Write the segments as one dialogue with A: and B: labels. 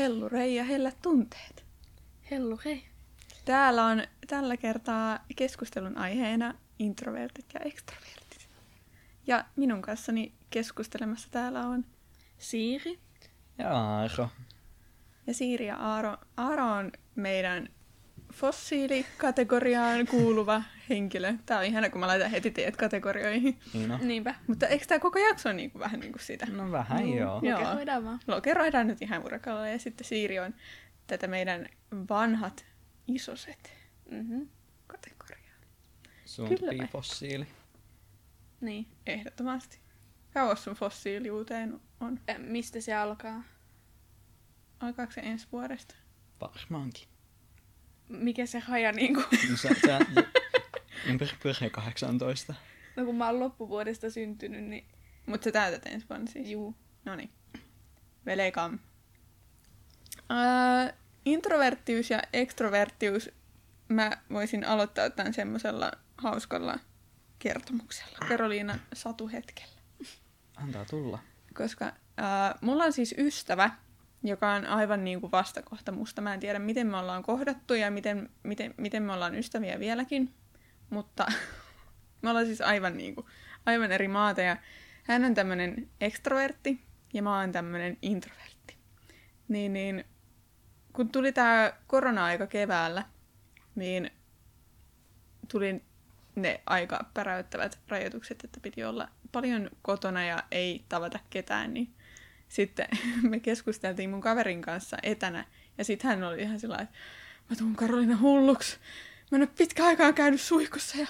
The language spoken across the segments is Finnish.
A: Hellurei ja hellät tunteet.
B: Hellu, hei.
A: Täällä on tällä kertaa keskustelun aiheena introvertit ja extrovertit. Ja minun kanssani keskustelemassa täällä on
B: Siiri.
C: Ja Aaro.
A: ja Siiri ja Aaro. Aaro on meidän fossiilikategoriaan kuuluva henkilö. Tää on ihana, kun mä laitan heti teidät kategorioihin.
C: Niina.
B: Niinpä.
A: Mutta eikö tämä koko jakso on niinku vähän niin kuin sitä?
C: No vähän joo.
A: Joo.
B: Lokeroidaan vaan.
A: Lokeroidaan nyt ihan urakalla ja sitten Siiri on tätä meidän vanhat isoset
B: Mm-hmm.
A: kategoriaa.
C: Sumpii
A: Kyllä.
C: fossiili.
B: Niin.
A: Ehdottomasti. Kauas sun fossiiliuteen on?
B: Ä, mistä se alkaa?
A: Alkaako se ensi vuodesta?
C: Varmaankin.
B: Mikä se haja niinku?
C: No sä, sä ympäri pyöreä 18.
B: No kun mä oon loppuvuodesta syntynyt, niin
A: Mutta sä täytät ensi vuonna siis?
B: juu.
A: No niin. Velekam. Uh, introverttius ja extroverttius. Mä voisin aloittaa tämän semmoisella hauskalla kertomuksella. Karoliina satuhetkellä.
C: Antaa tulla.
A: Koska uh, mulla on siis ystävä, joka on aivan niin kuin vastakohta musta. Mä en tiedä, miten me ollaan kohdattu ja miten, miten, miten me ollaan ystäviä vieläkin. Mutta me ollaan siis aivan, niin kuin, aivan eri maata. Ja hän on tämmöinen ekstrovertti ja mä oon tämmöinen introvertti. Niin, niin kun tuli tää korona-aika keväällä, niin tuli ne aika päräyttävät rajoitukset, että piti olla paljon kotona ja ei tavata ketään, niin sitten me keskusteltiin mun kaverin kanssa etänä, ja sitten hän oli ihan sillä että mä tuun Karolina hulluksi. Mä en ole pitkä aikaa käynyt suihkussa ja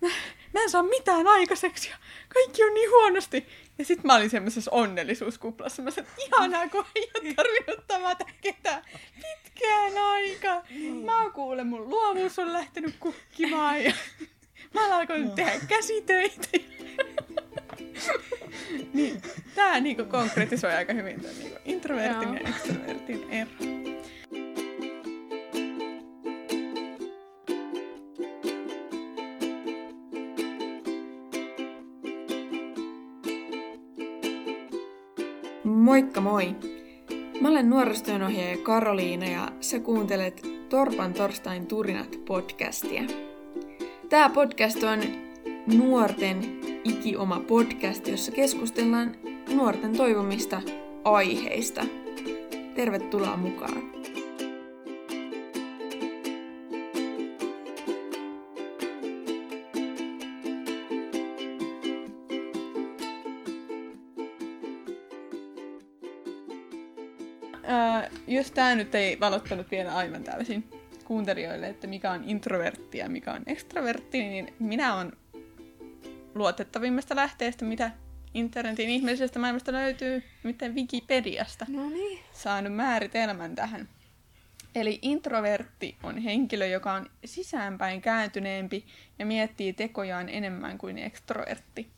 A: mä, mä en saa mitään aikaiseksi ja kaikki on niin huonosti. Ja sitten mä olin semmoisessa onnellisuuskuplassa. Mä sanoin, että ihanaa, kun ei ole tarvinnut tavata ketään pitkään aikaa. Mä oon kuule, mun luovuus on lähtenyt kukkimaan ja mä oon alkanut tehdä käsitöitä. Niin, tää niinku konkretisoi aika hyvin tämän niinku introvertin ja extrovertin ero. Moikka moi! Mä olen nuorisotyönohjaaja Karoliina ja sä kuuntelet Torpan torstain turinat podcastia. Tää podcast on nuorten ikioma podcast, jossa keskustellaan nuorten toivomista aiheista. Tervetuloa mukaan! Öö, jos tämä nyt ei valottanut vielä aivan täysin kuuntelijoille, että mikä on introvertti ja mikä on extrovertti, niin minä on luotettavimmasta lähteestä, mitä internetin ihmisestä maailmasta löytyy, miten Wikipediasta,
B: No niin.
A: saanut määritelmän tähän. Eli introvertti on henkilö, joka on sisäänpäin kääntyneempi ja miettii tekojaan enemmän kuin extrovertti.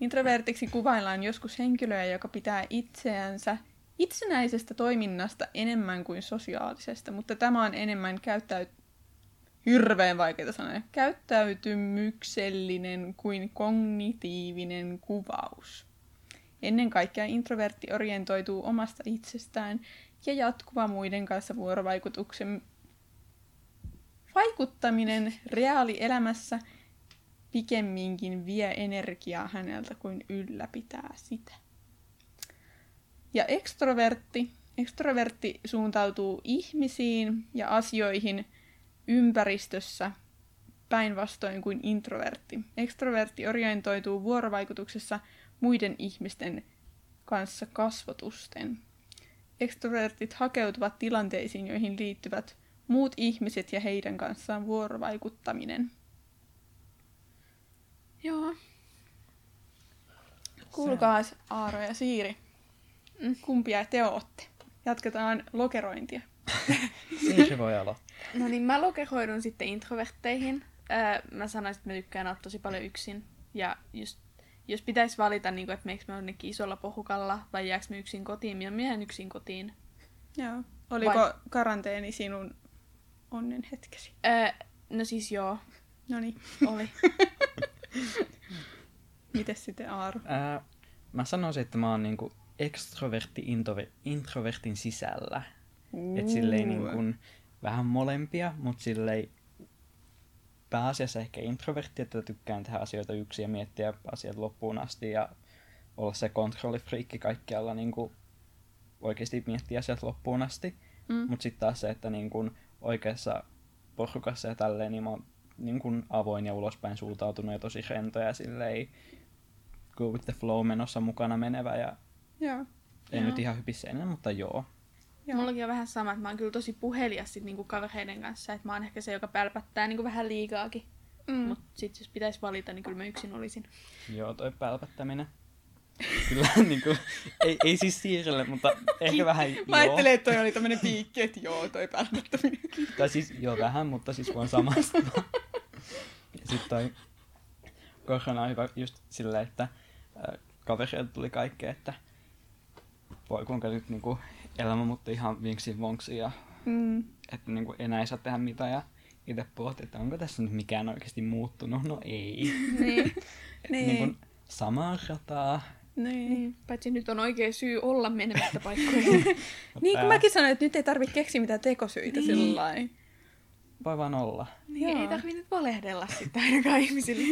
A: Introvertiksi kuvaillaan joskus henkilöä, joka pitää itseänsä itsenäisestä toiminnasta enemmän kuin sosiaalisesta, mutta tämä on enemmän käyttäyt... Hirveän vaikeita sanoja. Käyttäytymyksellinen kuin kognitiivinen kuvaus. Ennen kaikkea introvertti orientoituu omasta itsestään ja jatkuva muiden kanssa vuorovaikutuksen vaikuttaminen reaalielämässä pikemminkin vie energiaa häneltä kuin ylläpitää sitä. Ja ekstrovertti, ekstrovertti suuntautuu ihmisiin ja asioihin ympäristössä päinvastoin kuin introvertti. Ekstrovertti orientoituu vuorovaikutuksessa muiden ihmisten kanssa kasvotusten. Ekstrovertit hakeutuvat tilanteisiin, joihin liittyvät muut ihmiset ja heidän kanssaan vuorovaikuttaminen.
B: Joo.
A: Kuulkaas Aaro ja Siiri,
B: Mm.
A: kumpia te ootte? Jatketaan lokerointia.
C: Siiri voi aloittaa.
B: No niin, mä lokeroidun sitten introvertteihin. Öö, mä sanoisin, että mä tykkään olla tosi paljon yksin. Ja just, jos pitäisi valita, niin kuin, että meikö mä jonnekin isolla pohukalla vai jääkö mä yksin kotiin, niin mä yksin kotiin.
A: Joo. Oliko
B: Vai-
A: karanteeni sinun onnen hetkesi?
B: Öö, no siis joo,
A: No niin.
B: oli.
A: Mites sitten Aaro?
C: Ää, mä sanoisin, että mä oon niinku ekstrovertti introvertin sisällä. Että silleen niin kuin, vähän molempia, mutta silleen pääasiassa ehkä introvertti, että tykkään tehdä asioita yksin ja miettiä asiat loppuun asti ja olla se kontrollifriikki kaikkialla niin kuin oikeasti miettiä asiat loppuun asti.
A: Mm.
C: Mutta sitten taas se, että niin kuin oikeassa porukassa ja tälleen, niin mä oon niin kuin avoin ja ulospäin suuntautunut ja tosi rento ja silleen go with the flow menossa mukana menevä ja
A: Joo.
C: en
B: Joo.
C: nyt ihan hypisseinä, mutta joo.
A: Joo.
B: Mullakin on vähän sama, että mä oon kyllä tosi puhelias sit niinku kavereiden kanssa, että mä oon ehkä se, joka pälpättää niinku vähän liikaakin.
A: Mm.
B: Mm. Mutta sit jos pitäisi valita, niin kyllä mä yksin olisin.
C: Joo, toi pälpättäminen. Kyllä, niin kuin, ei, ei siis siirrelle, mutta ehkä vähän joo.
A: Mä ajattelin, että toi oli tämmönen piikki, että joo, toi pälmättäminen.
C: Tai siis joo vähän, mutta siis voin samastua. Sitten toi korona on hyvä just silleen, että äh, kavereilta tuli kaikkea, että voi kuinka nyt niinku elämä muuttui ihan vinksi vonksi ja
A: Mm.
C: että niinku enää ei saa tehdä mitään ja itse pohti, että onko tässä nyt mikään oikeasti muuttunut. No ei.
B: Niin.
A: Niin.
C: niin kuin samaa rataa.
A: niin.
B: niin. Paitsi nyt on oikea syy olla menemättä paikkoihin.
A: Niin kuin mäkin sanoin, että nyt ei tarvitse keksiä mitään tekosyitä niin. sillä lailla.
C: Voi vaan olla.
B: niin, ei tarvii nyt valehdella sitten ainakaan ihmisille.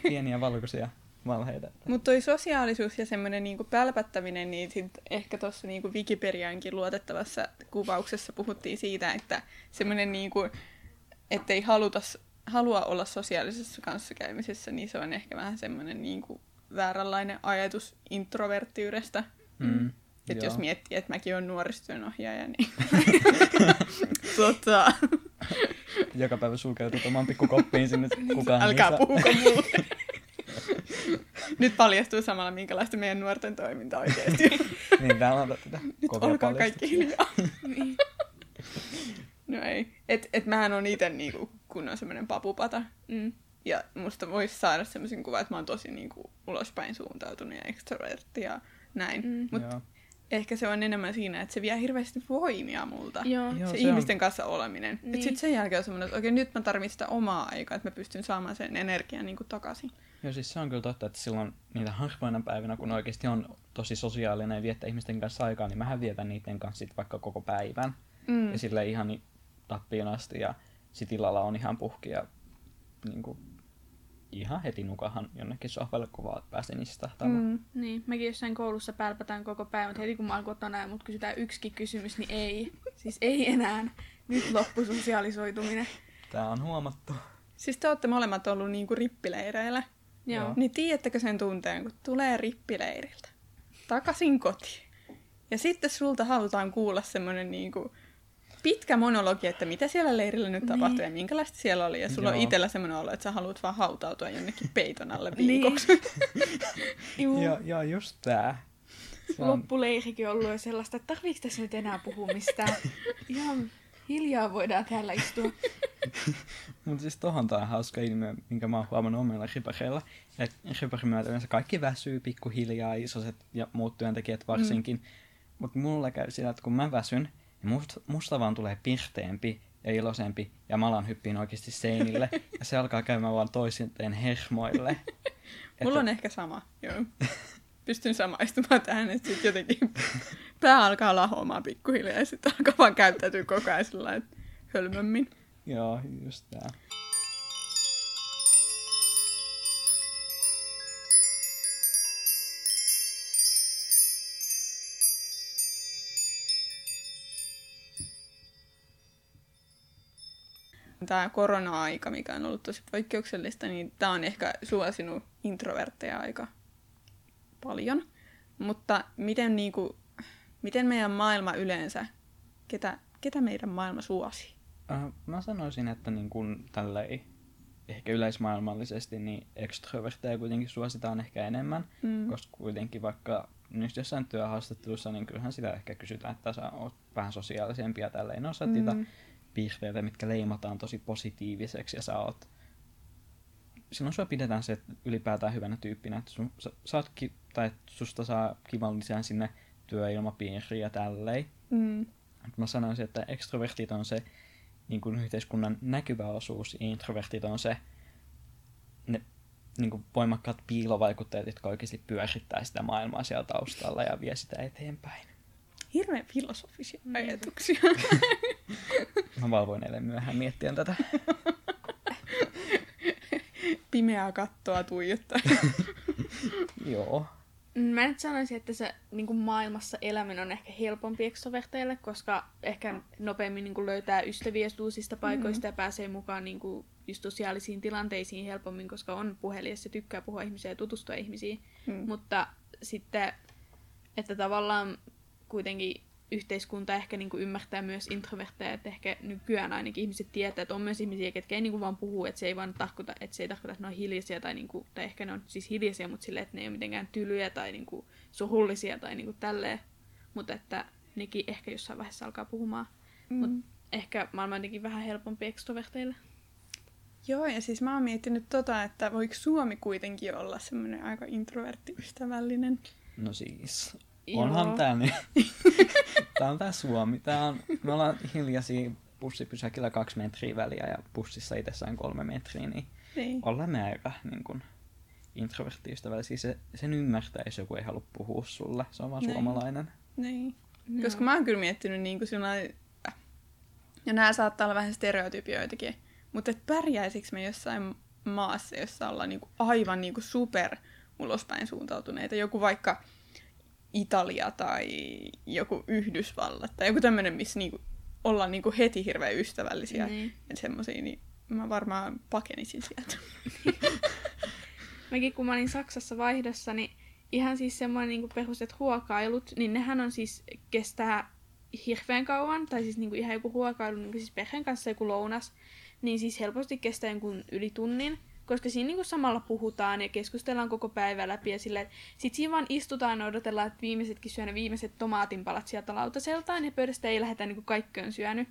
C: Pieniä valkoisia valheita.
A: Mutta toi sosiaalisuus ja semmoinen niinku pälpättäminen, niin sit ehkä tuossa niinku Wikipediankin luotettavassa kuvauksessa puhuttiin siitä, että semmoinen niinku, ettei haluta, halua olla sosiaalisessa kanssakäymisessä, niin se on ehkä vähän semmoinen niinku vääränlainen ajatus introverttiydestä.
C: Mm.
A: Että jos miettii, että mäkin olen nuorisotyönohjaaja, niin tota,
C: Joka päivä sulkeutut oman pikkukoppiin sinne kukaan
A: älkää puhuko muuta. Nyt paljastuu samalla, minkälaista meidän nuorten toiminta oikeasti on.
C: niin, täällä on tätä
A: Nyt olkaa kaikki hiljaa.
B: niin.
A: No ei. Et, et mähän on itse niinku kunnon semmoinen papupata.
B: Mm.
A: Ja musta voisi saada semmoisen kuvan, että mä oon tosi niinku ulospäin suuntautunut ja extrovertti ja näin.
B: Mm.
A: Mutta. Ehkä se on enemmän siinä, että se vie hirveästi voimia multa.
B: Joo.
C: Joo,
A: se,
C: se
A: se
C: on.
A: ihmisten kanssa oleminen. Niin.
B: Niin.
A: Sitten sen jälkeen on semmoinen, että okei, nyt mä tarvitsen sitä omaa aikaa, että mä pystyn saamaan sen energian niinku takaisin.
C: Joo, siis se on kyllä totta, että silloin niitä harvoina päivinä, kun oikeasti on tosi sosiaalinen ja viettää ihmisten kanssa aikaa, niin mähän vietän niiden kanssa sit vaikka koko päivän.
A: Mm.
C: Ja sille ihan tappiin asti ja sit illalla on ihan puhki ja niin kuin, ihan heti nukahan jonnekin sohvalle, kun vaan pääsen istahtamaan. Mm.
A: Mm.
B: Niin, mäkin jossain koulussa pälpätään koko päivän, mutta heti kun mä alkoi ottaa näin, mut kysytään yksikin kysymys, niin ei. Siis ei enää. Nyt loppu sosiaalisoituminen.
C: Tää on huomattu.
A: Siis te olette molemmat ollut niinku rippileireillä.
B: Joo.
C: Joo.
A: Niin tiedättekö sen tunteen, kun tulee rippileiriltä takaisin kotiin. Ja sitten sulta halutaan kuulla semmoinen niinku pitkä monologi, että mitä siellä leirillä nyt tapahtui ja minkälaista siellä oli. Ja sulla on
C: Joo.
A: itsellä semmoinen olo, että sä haluat vaan hautautua jonnekin peiton alle
B: Niin.
A: viikoksi.
B: Juu.
C: Joo, joo, just tää. Se on,
B: Loppuleirikin on ollut jo sellaista, että tarviiko tässä nyt enää puhua mistään. Ihan hiljaa voidaan täällä istua.
C: mutta siis tohon tää on hauska ilmiö, minkä mä oon huomannut omilla ripareilla. Että riparin myötä yleensä kaikki väsyy pikkuhiljaa, isoset ja muut työntekijät varsinkin. Mm. Mutta mulla käy sillä, että kun mä väsyn, niin musta, vaan tulee pirteempi ja iloisempi, ja mä alan hyppiin oikeasti seinille, ja se alkaa käymään vaan toisinteen hermoille.
A: Mulla on ehkä sama, joo. Pystyn samaistumaan tähän, että sitten jotenkin pää alkaa lahoamaan pikkuhiljaa ja sitten alkaa vaan käyttäytyä koko ajan sillä että hölmömmin.
C: Joo, just tää.
A: Tämä korona-aika, mikä on ollut tosi poikkeuksellista, niin tämä on ehkä suosinut introvertteja aika paljon. Mutta miten, niinku, miten meidän maailma yleensä, ketä, ketä meidän maailma suosi?
C: Äh, mä sanoisin, että niin kun tälleen, ehkä yleismaailmallisesti, niin extrovertteja kuitenkin suositaan ehkä enemmän,
A: Mm.
C: koska kuitenkin vaikka nyt jossain työhaastattelussa, niin kyllähän sitä ehkä kysytään, että sä oot vähän sosiaalisempi ja tälleen. No sä mm. Piirteitä, mitkä leimataan tosi positiiviseksi ja sä oot silloin sua pidetään se että ylipäätään hyvänä tyyppinä, että sun, sä, sä ki- tai että susta saa kivan lisän sinne työilmapiiriin ja tälleen.
A: Mm.
C: Mä sanoisin, että extrovertit on se niin kuin yhteiskunnan näkyvä osuus, ja introvertit on se ne niin kuin voimakkaat piilovaikutteet, jotka oikeasti pyörittää sitä maailmaa siellä taustalla ja vie sitä eteenpäin.
A: hirveän filosofisia
B: Mm.
A: ajatuksia.
C: Mä valvoin eilen myöhään miettien tätä.
A: Pimeää kattoa tuijottaa.
C: Joo.
B: Mä nyt sanoisin, että se niin kuin maailmassa eläminen on ehkä helpompi ekstroverteille, koska ehkä nopeammin niin kuin löytää ystäviä uusista paikoista mm. ja pääsee mukaan niin kuin just sosiaalisiin tilanteisiin helpommin, koska on puhelias ja tykkää puhua ihmisiä ja tutustua ihmisiin.
A: Mm.
B: Mutta sitten, että tavallaan kuitenkin yhteiskunta ehkä niin kuin ymmärtää myös introvertteja, että ehkä nykyään ainakin ihmiset tietää, että on myös ihmisiä, ketkä ei niin kuin vaan puhu, että se ei vaan tarkoita, että se ei tarkoita, että ne on hiljaisia tai, niin kuin, tai ehkä ne on siis hiljaisia, mutta silleen, että ne ei ole mitenkään tylyjä tai niin kuin surullisia tai niin kuin tälleen, mutta että nekin ehkä jossain vaiheessa alkaa puhumaan. Mm. Mutta ehkä maailma on jotenkin vähän helpompi ekstroverteille.
A: Joo, ja siis mä oon miettinyt tota, että voiko Suomi kuitenkin olla semmoinen aika introverttiystävällinen.
C: No siis,
B: Joo.
C: onhan tää nyt. tää on tää Suomi. Tää on, me ollaan hiljaisia bussipysäkillä kaksi metriä väliä ja bussissa itsessään kolme metriä, niin
A: Niin.
C: ollaan me aika niin kun, introverttiystävällisiä. Se, sen ymmärtää, jos joku ei halua puhua sulle. Se on vaan
A: Niin.
C: suomalainen.
A: niin.
B: Joo.
A: Koska mä oon kyllä miettinyt niin kuin ja nämä saattaa olla vähän stereotypioitakin, mutta et pärjäisikö me jossain maassa, jossa ollaan niin kuin aivan niin kuin super ulospäin suuntautuneita, joku vaikka Italia tai joku Yhdysvallat tai joku tämmöinen, missä niin kuin ollaan niin kuin heti hirveän ystävällisiä
B: Niin.
A: ja semmoisia, niin mä varmaan pakenisin sieltä.
B: Mäkin kun mä olin Saksassa vaihdossa, niin ihan siis semmoinen niin peruset ruokailut, niin nehän on siis kestää hirveän kauan, tai siis niin kuin ihan joku ruokailu, niin kuin siis perheen kanssa joku lounas, niin siis helposti kestää jonkun yli tunnin, koska siinä niin kuin samalla puhutaan ja keskustellaan koko päivä läpi ja silleen, että sit siinä vaan istutaan ja odotellaan, että viimeisetkin syö ne viimeiset tomaatinpalat sieltä lautaseltaan ja pöydästä ei lähdetä niin kuin syönyt.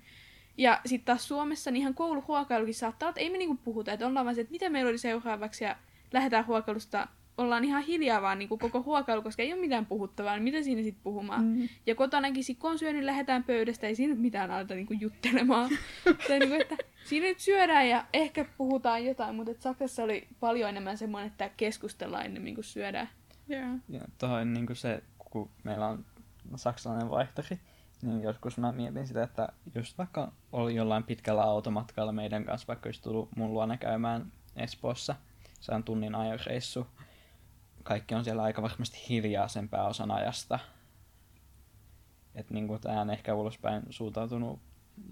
B: Ja sitten taas Suomessa niin ihan kouluruokailukin saattaa että ei me niinku puhuta, että ollaan vaan se, että mitä meillä oli seuraavaksi ja lähdetään ruokailusta, ollaan ihan hiljaa vaan niinku koko ruokailu, koska ei ole mitään puhuttavaa, niin mitä siinä sitten puhumaan.
A: Mm.
B: Ja kotonakin sit kun on syönyt, lähdetään pöydästä, ei siinä nyt mitään aleta niinku juttelemaan. tai niinku, että siinä nyt syödään ja ehkä puhutaan jotain, mutta et Saksassa oli paljon enemmän semmoinen, että keskustellaan ennemmin kuin syödään.
A: Joo.
C: Ja toi niin se, kun meillä on saksalainen vaihtori, niin joskus mä mietin sitä, että just vaikka oli jollain pitkällä automatkalla meidän kanssa, vaikka olisi tullut mun luona käymään Espoossa, se on tunnin ajoreissu, kaikki on siellä aika varmasti hiljaa sen pääosan ajasta. Että niin kuin tämä on ehkä ulospäin suuntautunut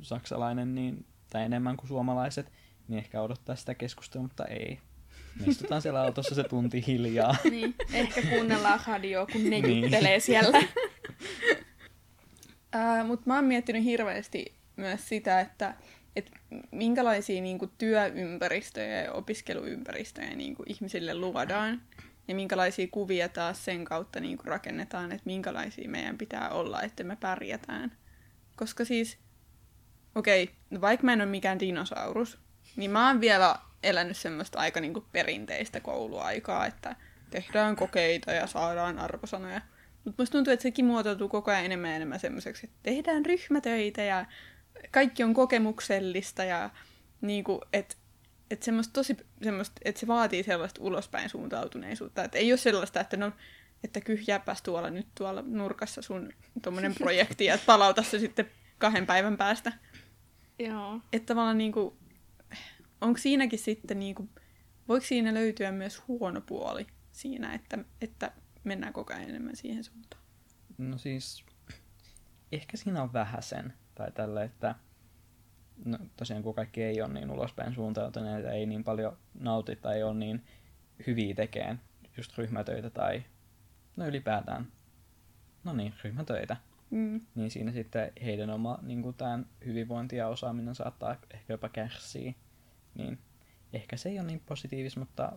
C: saksalainen niin, tai enemmän kuin suomalaiset, niin ehkä odottaa sitä keskustelua, mutta ei. Me istutaan siellä autossa se tunti hiljaa.
B: Niin, ehkä kuunnellaan radioa, kun ne
C: Niin.
B: juttelee siellä.
A: Ää, Mutta mä oon miettinyt hirveästi myös sitä, että et minkälaisia niinku, työympäristöjä ja opiskeluympäristöjä niinku, ihmisille luodaan. Ja minkälaisia kuvia taas sen kautta niinku, rakennetaan, että minkälaisia meidän pitää olla, että me pärjätään. Koska siis, okei, okay, vaikka mä en ole mikään dinosaurus, niin mä oon vielä elänyt semmoista aika niinku, perinteistä kouluaikaa, että tehdään kokeita ja saadaan arvosanoja. Mutta musta tuntuu, että sekin muotoutuu koko ajan enemmän ja enemmän semmoiseksi, että tehdään ryhmätöitä ja kaikki on kokemuksellista ja niinku, että et semmoista tosi, semmoista, että se vaatii sellaista ulospäin suuntautuneisuutta. Että ei ole sellaista, että no, että kyhjääpäs tuolla nyt tuolla nurkassa sun tommonen projekti ja palauta se sitten kahden päivän päästä.
B: Joo.
A: Että tavallaan niinku, onko siinäkin sitten niinku, voiko siinä löytyä myös huono puoli siinä, että, että mennään koko ajan enemmän siihen suuntaan?
C: No siis, ehkä siinä on vähäsen. Tai tälle, että no, tosiaan kun kaikki ei ole niin ulospäin suuntautuneita, ei niin paljon nauti tai ole niin hyviä tekeen just ryhmätöitä tai no ylipäätään, no niin, ryhmätöitä.
A: Mm.
C: Niin siinä sitten heidän oma niin tämän hyvinvointi ja osaaminen saattaa ehkä jopa kärsiä. Niin ehkä se ei ole niin positiivista, mutta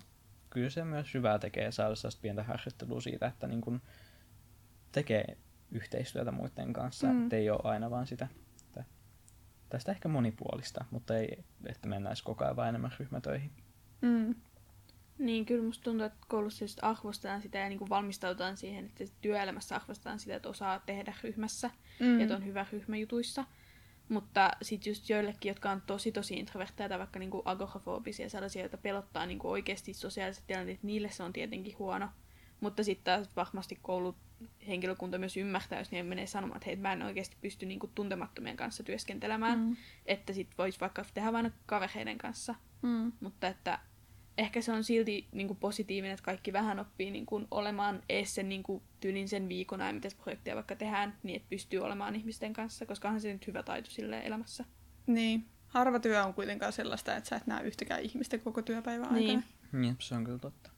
C: kyllä se myös hyvää tekee saada sellaista pientä harjoittelua siitä, että niin kuin tekee yhteistyötä muiden kanssa,
A: Mm.
C: ettei ole aina vaan sitä, tästä ehkä monipuolista, mutta ei, että mennään koko ajan vaan enemmän ryhmätöihin.
A: Mm.
B: Niin, kyllä musta tuntuu, että koulussa just arvostetaan sitä ja niin kuin valmistaudutaan siihen, että työelämässä arvostetaan sitä, että osaa tehdä ryhmässä
A: Mm.
B: mm. ja että on hyvä ryhmäjutuissa. Mutta sitten just joillekin, jotka on tosi tosi introvertteja tai vaikka niinku agorafobisia, sellaisia, joita pelottaa niinku oikeasti sosiaaliset tilanteet, niille se on tietenkin huono. Mutta sitten taas varmasti koulut henkilökunta myös ymmärtää, jos ne menee sanomaan, että hei, mä en oikeasti pysty niin kuin, tuntemattomien kanssa työskentelemään.
A: Mm.
B: Että sit voisi vaikka tehdä vain kavereiden kanssa.
A: Mm.
B: Mutta että ehkä se on silti niin kuin, positiivinen, että kaikki vähän oppii niin kuin, olemaan ees sen niin kuin, tyylin sen viikon ajan, mitä projekteja vaikka tehdään, niin että pystyy olemaan ihmisten kanssa, koska onhan se nyt hyvä taito sille elämässä.
A: Niin. Harva työ on kuitenkaan sellaista, että sä et näe yhtäkään ihmistä koko työpäivän aikana.
B: Niin.
C: Niin, se on kyllä totta.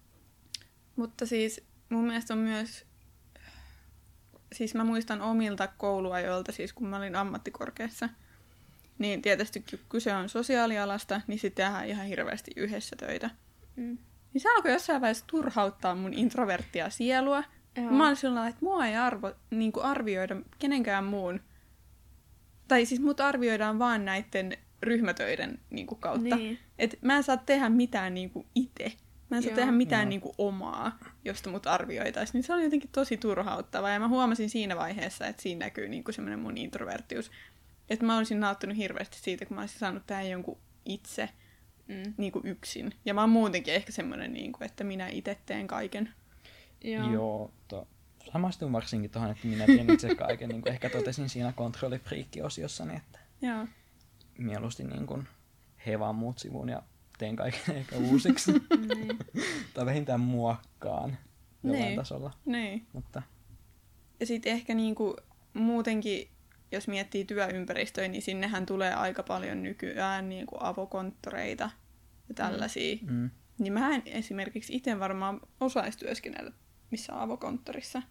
A: Mutta siis mun mielestä on myös, siis mä muistan omilta kouluajoilta, siis kun mä olin ammattikorkeassa, niin tietysti kun kyse on sosiaalialasta, niin sitten tehdään ihan hirveästi yhdessä töitä.
B: Mm.
A: Niin se alkoi jossain vaiheessa turhauttaa mun introverttia sielua.
B: Joo.
A: Mä olin sillä että mua ei arvo, niin arvioida kenenkään muun. Tai siis mut arvioidaan vaan näiden ryhmätöiden niin kuin, kautta.
B: Niin.
A: Et mä en saa tehdä mitään niin kuin, itse. Mä en saa tehdä mitään
C: Joo.
A: niin kuin, omaa, josta mut arvioitaisiin. Niin se oli jotenkin tosi turhauttavaa. Ja mä huomasin siinä vaiheessa, että siinä näkyy niin kuin, semmoinen mun introvertius. Että mä olisin nauttinut hirveästi siitä, kun mä olisin saanut tehdä jonkun itse
B: Mm.
A: niin kuin yksin. Ja mä oon muutenkin ehkä semmoinen, niin kuin, että minä itse teen kaiken.
B: Joo.
C: Joo to, samastun varsinkin tuohon, että minä teen itse kaiken. niin kuin ehkä totesin siinä kontrollifriikki-osiossani, että
A: Joo.
C: mieluusti niin kuin he vaan muut sivuun ja teen kaiken eikä uusiksi.
B: Niin.
C: tai vähintään muokkaan jollain
A: Niin.
C: tasolla.
A: Niin.
C: Mutta
A: Ja sitten ehkä niinku muutenkin, jos miettii työympäristöjä, niin sinnehän tulee aika paljon nykyään niinku avokonttoreita ja tällaisia. Mm.
C: mm,
A: Niin mä en esimerkiksi itse varmaan osaisi työskennellä missään avokonttorissa.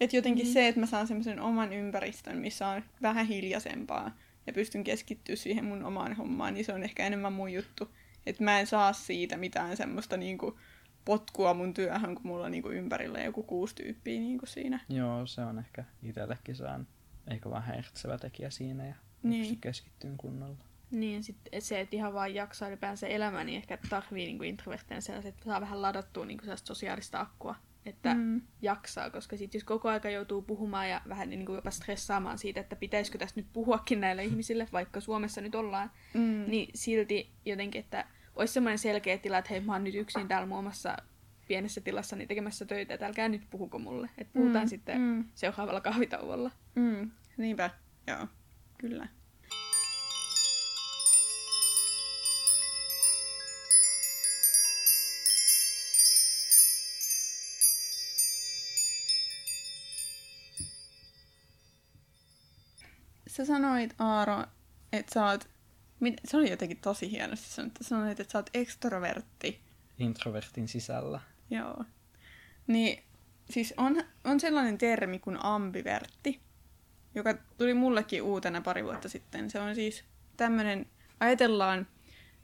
A: Et jotenkin mm. se, että mä saan semmoisen oman ympäristön, missä on vähän hiljaisempaa ja pystyn keskittyä siihen mun omaan hommaan, niin se on ehkä enemmän mun juttu. Että mä en saa siitä mitään semmoista niinku potkua mun työhön, kun mulla on niinku ympärillä joku kuusi tyyppiä niinku siinä.
C: joo, se on ehkä itsellekin saan ehkä vähän hertsevä tekijä siinä ja
A: Niin.
C: keskittyyn kunnolla.
B: Niin, sit se, että ihan vaan jaksaa ylipäänsä elämää, niin ehkä tarvii niinku introvertteina sellaiset, että saa vähän ladattua niinku sosiaalista akkua, että mm. Jaksaa, koska sit jos koko aika joutuu puhumaan ja vähän niinku jopa stressaamaan siitä, että pitäisikö tästä nyt puhuakin näille ihmisille, vaikka Suomessa nyt ollaan,
A: Mm.
B: niin silti jotenkin, että olisi semmoinen selkeä tila, että hei, mä oon nyt yksin täällä muomassa pienessä tilassa niin tekemässä töitä, että älkää nyt puhuko mulle. Että puhutaan
A: Mm,
B: sitten
A: mm.
B: seuraavalla kahvitauolla.
A: Mm. Niinpä, joo, kyllä. Sä sanoit, Aaro, että sä oot... mit- Se oli jotenkin tosi hienosti sanottu. Sä sanoit, että sä oot ekstrovertti.
C: Introvertin sisällä.
A: Joo. Niin, siis on, on sellainen termi kuin ambivertti, joka tuli mullekin uutena pari vuotta sitten. Se on siis tämmöinen, ajatellaan,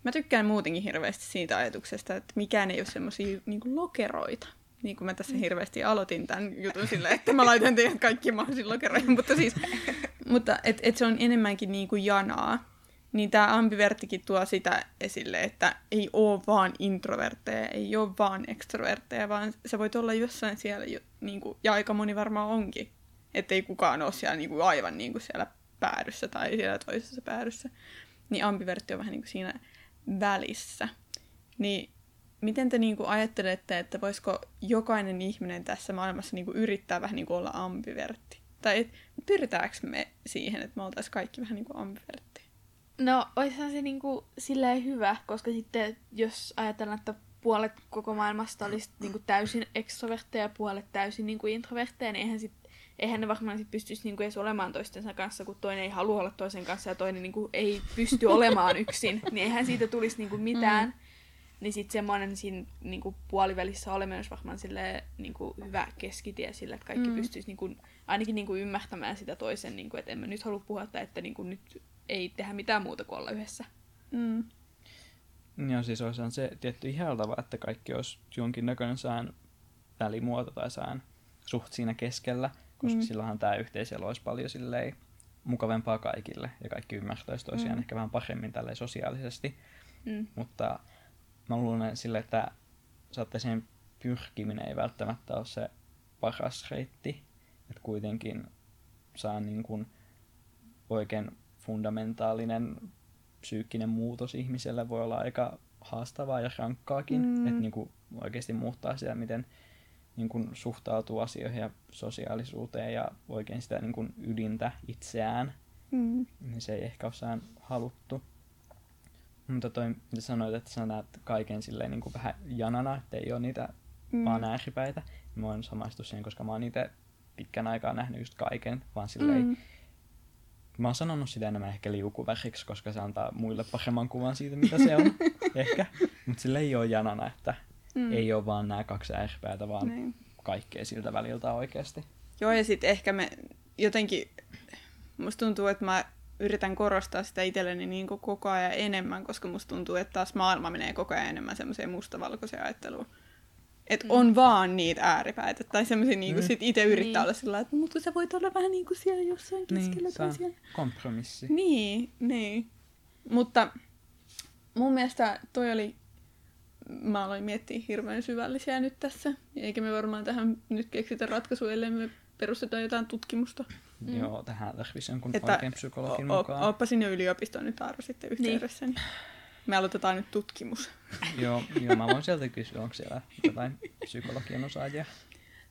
A: mä tykkään muutenkin hirveästi siitä ajatuksesta, että mikään ei ole semmoisia niin lokeroita. Niin kuin mä tässä hirveästi aloitin tämän jutun sillä, että mä laitan teidät kaikki mahdollisiin lokeroihin, mutta siis, mutta et, et se on enemmänkin niin kuin janaa. Niin tämä ambiverttikin tuo sitä esille, että ei ole vaan introvertteja, ei ole vaan ekstrovertteja, vaan sä voit olla jossain siellä, jo, niin kuin, ja aika moni varmaan onkin. Että ei kukaan ole siellä niin kuin, aivan niin kuin siellä päädyssä tai siellä toisessa päädyssä. Niin ambivertti on vähän niin kuin siinä välissä. Niin miten te niin kuin, ajattelette, että voisiko jokainen ihminen tässä maailmassa niin kuin, yrittää vähän niin kuin, olla ambivertti? Tai et, pyritäänkö me siihen, että me oltaisiin kaikki vähän niin kuin ambivertti?
B: No, olisihan se niinku silleen hyvä, koska sitten jos ajatellaan, että puolet koko maailmasta olisi niinku täysin ekstrovertteja ja puolet täysin niinku introvertteja, niin eihän, sit, eihän ne varmaan sit pystyisi niinku edes olemaan toistensa kanssa, kun toinen ei halua olla toisen kanssa ja toinen niinku ei pysty olemaan yksin, niin eihän siitä tulisi niinku mitään. Mm. Niin sitten semmoinen siinä niinku puolivälissä oleminen olisi varmaan silleen, niinku hyvä keskitie sille, että kaikki
A: Mm.
B: mm. pystyisi niinku, ainakin niinku ymmärtämään sitä toisen, niinku, että en mä nyt halua puhua, tai että niinku nyt ei tehdä mitään muuta kuin olla yhdessä.
A: Mm.
C: Ja siis olisihan se tietty ihailtava, että kaikki olisi jonkinnäköinen sään välimuoto tai sään suht siinä keskellä, koska
A: Mm.
C: silloinhan tämä yhteiselo olisi paljon silleen mukavempaa kaikille ja kaikki ymmärtäisi toisiaan
A: Mm.
C: ehkä vähän paremmin tälleen sosiaalisesti.
B: Mm.
C: Mutta mä luulen sille, että saatteeseen pyrkiminen ei välttämättä ole se paras reitti. Että kuitenkin saa niin kuin oikein fundamentaalinen psyykkinen muutos ihmiselle voi olla aika haastavaa ja rankkaakin.
A: Mm.
C: Että niin kuin oikeasti muuttaa sitä, miten niin kuin suhtautuu asioihin ja sosiaalisuuteen ja oikein sitä niin kuin ydintä itseään,
A: Mm.
C: niin se ei ehkä ole haluttu. Mutta toi, mitä sanoit, että sä näet kaiken silleen niin kuin vähän janana, että ei ole niitä mm. vaan ääripäitä, niin mä voin samaistua siihen, koska mä oon itse pitkän aikaa nähnyt just kaiken, vaan silleen, mm. mä oon sanonut sitä enemmän ehkä liukuväriksi, koska se antaa muille paremman kuvan siitä, mitä se on, ehkä. Mutta sille ei ole janana, että mm. ei ole vaan nämä kaksi ääripäätä, vaan niin. kaikkea siltä väliltä oikeasti.
A: Joo, ja sitten ehkä me jotenkin, musta tuntuu, että mä yritän korostaa sitä itselleni niin koko ajan enemmän, koska musta tuntuu, että taas maailma menee koko ajan enemmän semmoiseen mustavalkoiseen ajatteluun. Että mm. on vaan niitä ääripäitä. Tai semmoisia niinku mm. sit itse yrittää niin. olla sillä että mutta sä voit olla vähän niinku siellä jossain niin, keskellä.
C: Niin, on kompromissi.
A: Niin, niin. Mutta mun mielestä toi oli, mä aloin miettiä hirveän syvällisiä nyt tässä. Eikä me varmaan tähän nyt keksitä ratkaisuja, ellei me perustetaan jotain tutkimusta.
C: Mm. Joo, tähän tarvitsisi jonkun että oikein psykologin o- mukaan.
A: Oppa sinne yliopistoon nyt Aaro sitten yhteydessä. Niin. Niin me aloitetaan nyt tutkimus.
C: joo, joo, mä voin sieltä kysyä, onko siellä jotain psykologian osaajia.